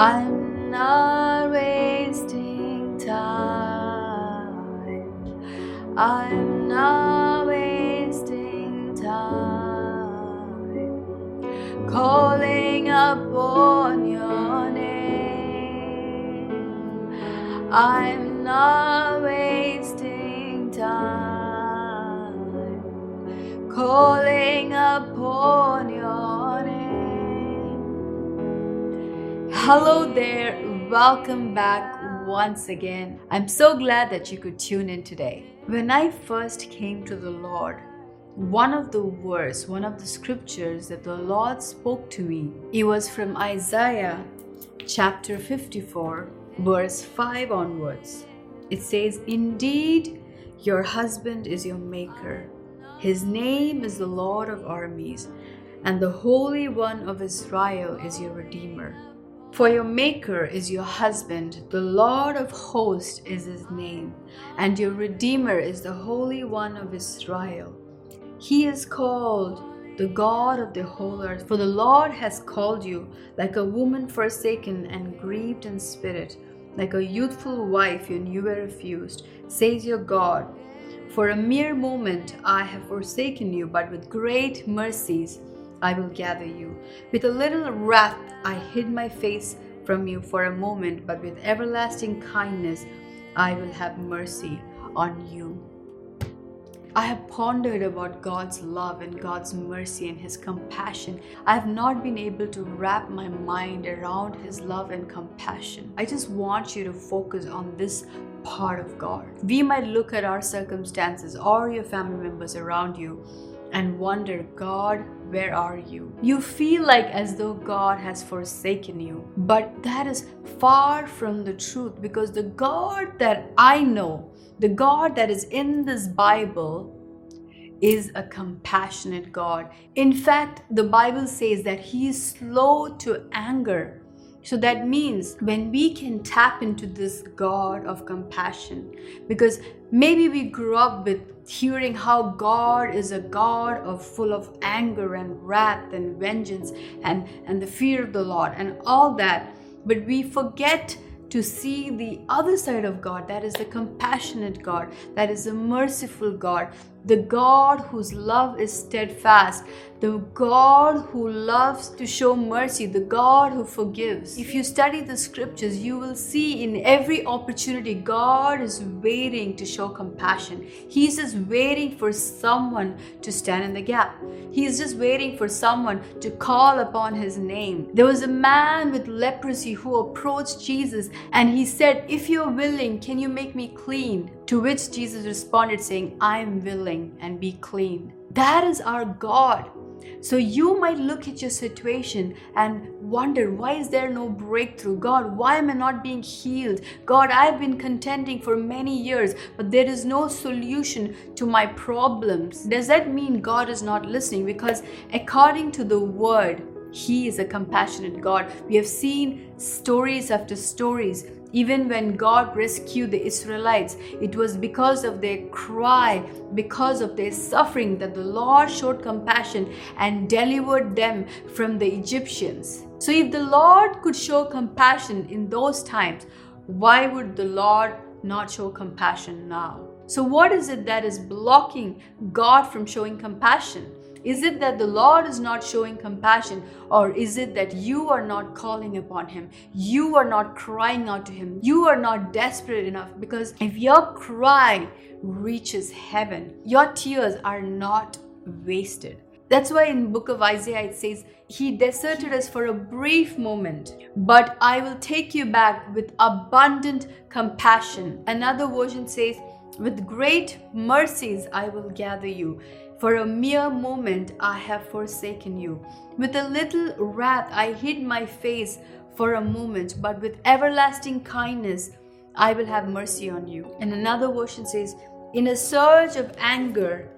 I'm not wasting time. I'm not wasting time. Calling upon your name. I'm not Hello there, welcome back once again. I'm so glad that you could tune in today. When I first came to the Lord, one of the words, one of the scriptures that the Lord spoke to me, it was from Isaiah chapter 54, verse 5 onwards. It says, Indeed, your husband is your maker. His name is the Lord of armies, and the Holy One of Israel is your Redeemer. For your Maker is your husband, the Lord of hosts is his name, and your Redeemer is the Holy One of Israel. He is called the God of the whole earth, for the Lord has called you like a woman forsaken and grieved in spirit, like a youthful wife you were refused, says your God. For a mere moment I have forsaken you, but with great mercies I will gather you. With a little wrath I hid my face from you for a moment, but with everlasting kindness I will have mercy on you. I have pondered about God's love and God's mercy and His compassion. I have not been able to wrap my mind around His love and compassion. I just want you to focus on this part of God. We might look at our circumstances or your family members around you and wonder, God, where are you? You feel like as though God has forsaken you. But that is far from the truth because the God that I know, the God that is in this Bible, is a compassionate God. In fact, the Bible says that He is slow to anger. So that means when we can tap into this God of compassion, because maybe we grew up with hearing how God is a God of full of anger and wrath and vengeance and, and the fear of the Lord and all that, but we forget to see the other side of God that is the compassionate God, that is the merciful God, the God whose love is steadfast, the God who loves to show mercy, the God who forgives. If you study the scriptures, you will see in every opportunity God is waiting to show compassion. He's just waiting for someone to stand in the gap. He's just waiting for someone to call upon his name. There was a man with leprosy who approached Jesus and he said, If you're willing, can you make me clean? To which Jesus responded, saying, I am willing and be clean. That is our God. So you might look at your situation and wonder, why is there no breakthrough? God, why am I not being healed? God, I've been contending for many years, but there is no solution to my problems. Does that mean God is not listening? Because according to the word, he is a compassionate God. We have seen stories after stories even when God rescued the Israelites, it was because of their cry, because of their suffering, that the Lord showed compassion and delivered them from the Egyptians. So, if the Lord could show compassion in those times, why would the Lord not show compassion now? So, what is it that is blocking God from showing compassion? Is it that the Lord is not showing compassion, or is it that you are not calling upon Him? You are not crying out to Him. You are not desperate enough because if your cry reaches heaven, your tears are not wasted. That's why in book of Isaiah it says, He deserted us for a brief moment, but I will take you back with abundant compassion. Another version says, With great mercies I will gather you. For a mere moment I have forsaken you. With a little wrath I hid my face for a moment, but with everlasting kindness I will have mercy on you. And another version says, In a surge of anger,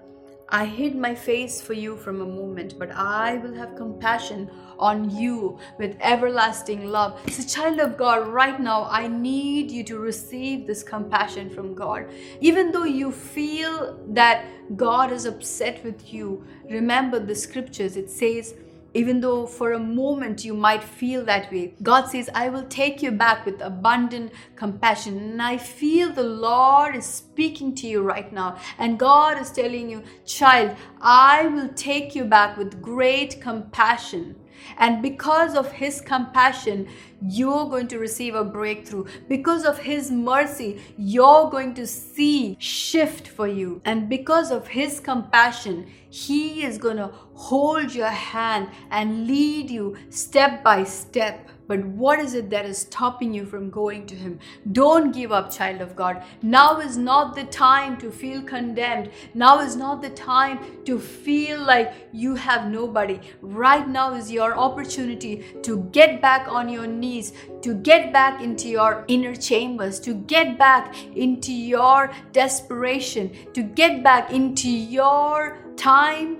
I hid my face for you from a moment, but I will have compassion on you with everlasting love. As a child of God, right now, I need you to receive this compassion from God. Even though you feel that God is upset with you, remember the scriptures. It says, even though for a moment you might feel that way, God says, I will take you back with abundant compassion. And I feel the Lord is speaking to you right now. And God is telling you, child, I will take you back with great compassion. And because of His compassion, you're going to receive a breakthrough. Because of His mercy, you're going to see shift for you. And because of His compassion, He is going to hold your hand and lead you step by step but what is it that is stopping you from going to Him? Don't give up, child of God. Now is not the time to feel condemned. Now is not the time to feel like you have nobody. Right now is your opportunity to get back on your knees, to get back into your inner chambers, to get back into your desperation, to get back into your time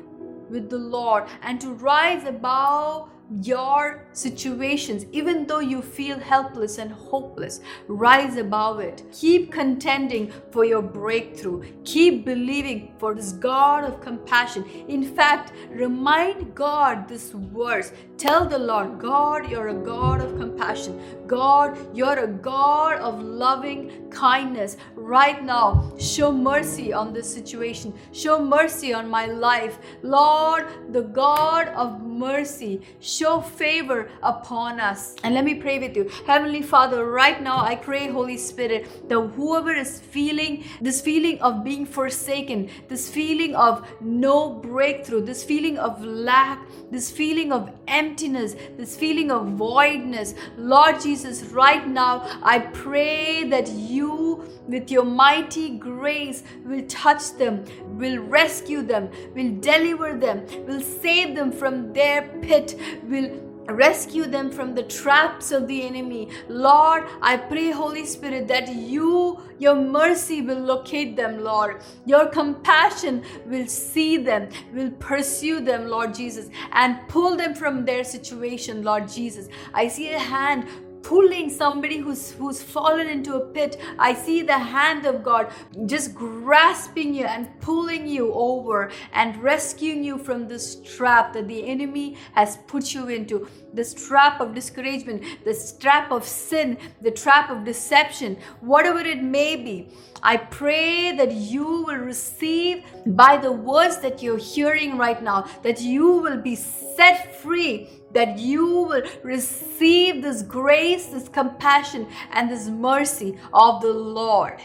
with the Lord, and to rise above your situations, even though you feel helpless and hopeless, rise above it. Keep contending for your breakthrough. Keep believing for this God of compassion. In fact, remind God this verse. Tell the Lord, God, you're a God of compassion. God, you're a God of loving kindness. Right now, show mercy on this situation. Show mercy on my life. Lord, the God of mercy, show favor upon us. And let me pray with you. Heavenly Father, right now I pray, Holy Spirit, that whoever is feeling this feeling of being forsaken, this feeling of no breakthrough, this feeling of lack, this feeling of emptiness, this feeling of voidness, Lord Jesus, right now, I pray that you, with your mighty grace, will touch them, will rescue them, will deliver them, will save them from their pit, will rescue them from the traps of the enemy. Lord, I pray, Holy Spirit, that you, your mercy will locate them, Lord. Your compassion will see them, will pursue them, Lord Jesus, and pull them from their situation, Lord Jesus. I see a hand pulling somebody who's who's fallen into a pit i see the hand of god just grasping you and pulling you over and rescuing you from this trap that the enemy has put you into. This trap of discouragement this trap of sin the trap of deception whatever it may be. I pray that you will receive by the words that you're hearing right now, that you will be set free that you will receive this grace, this compassion, and this mercy of the Lord.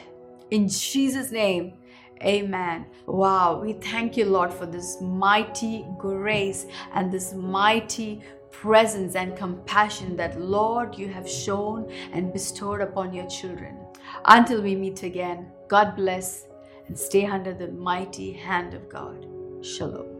In Jesus' name, amen. Wow, we thank you, Lord, for this mighty grace and this mighty presence and compassion that, Lord, you have shown and bestowed upon your children. Until we meet again, God bless and stay under the mighty hand of God. Shalom.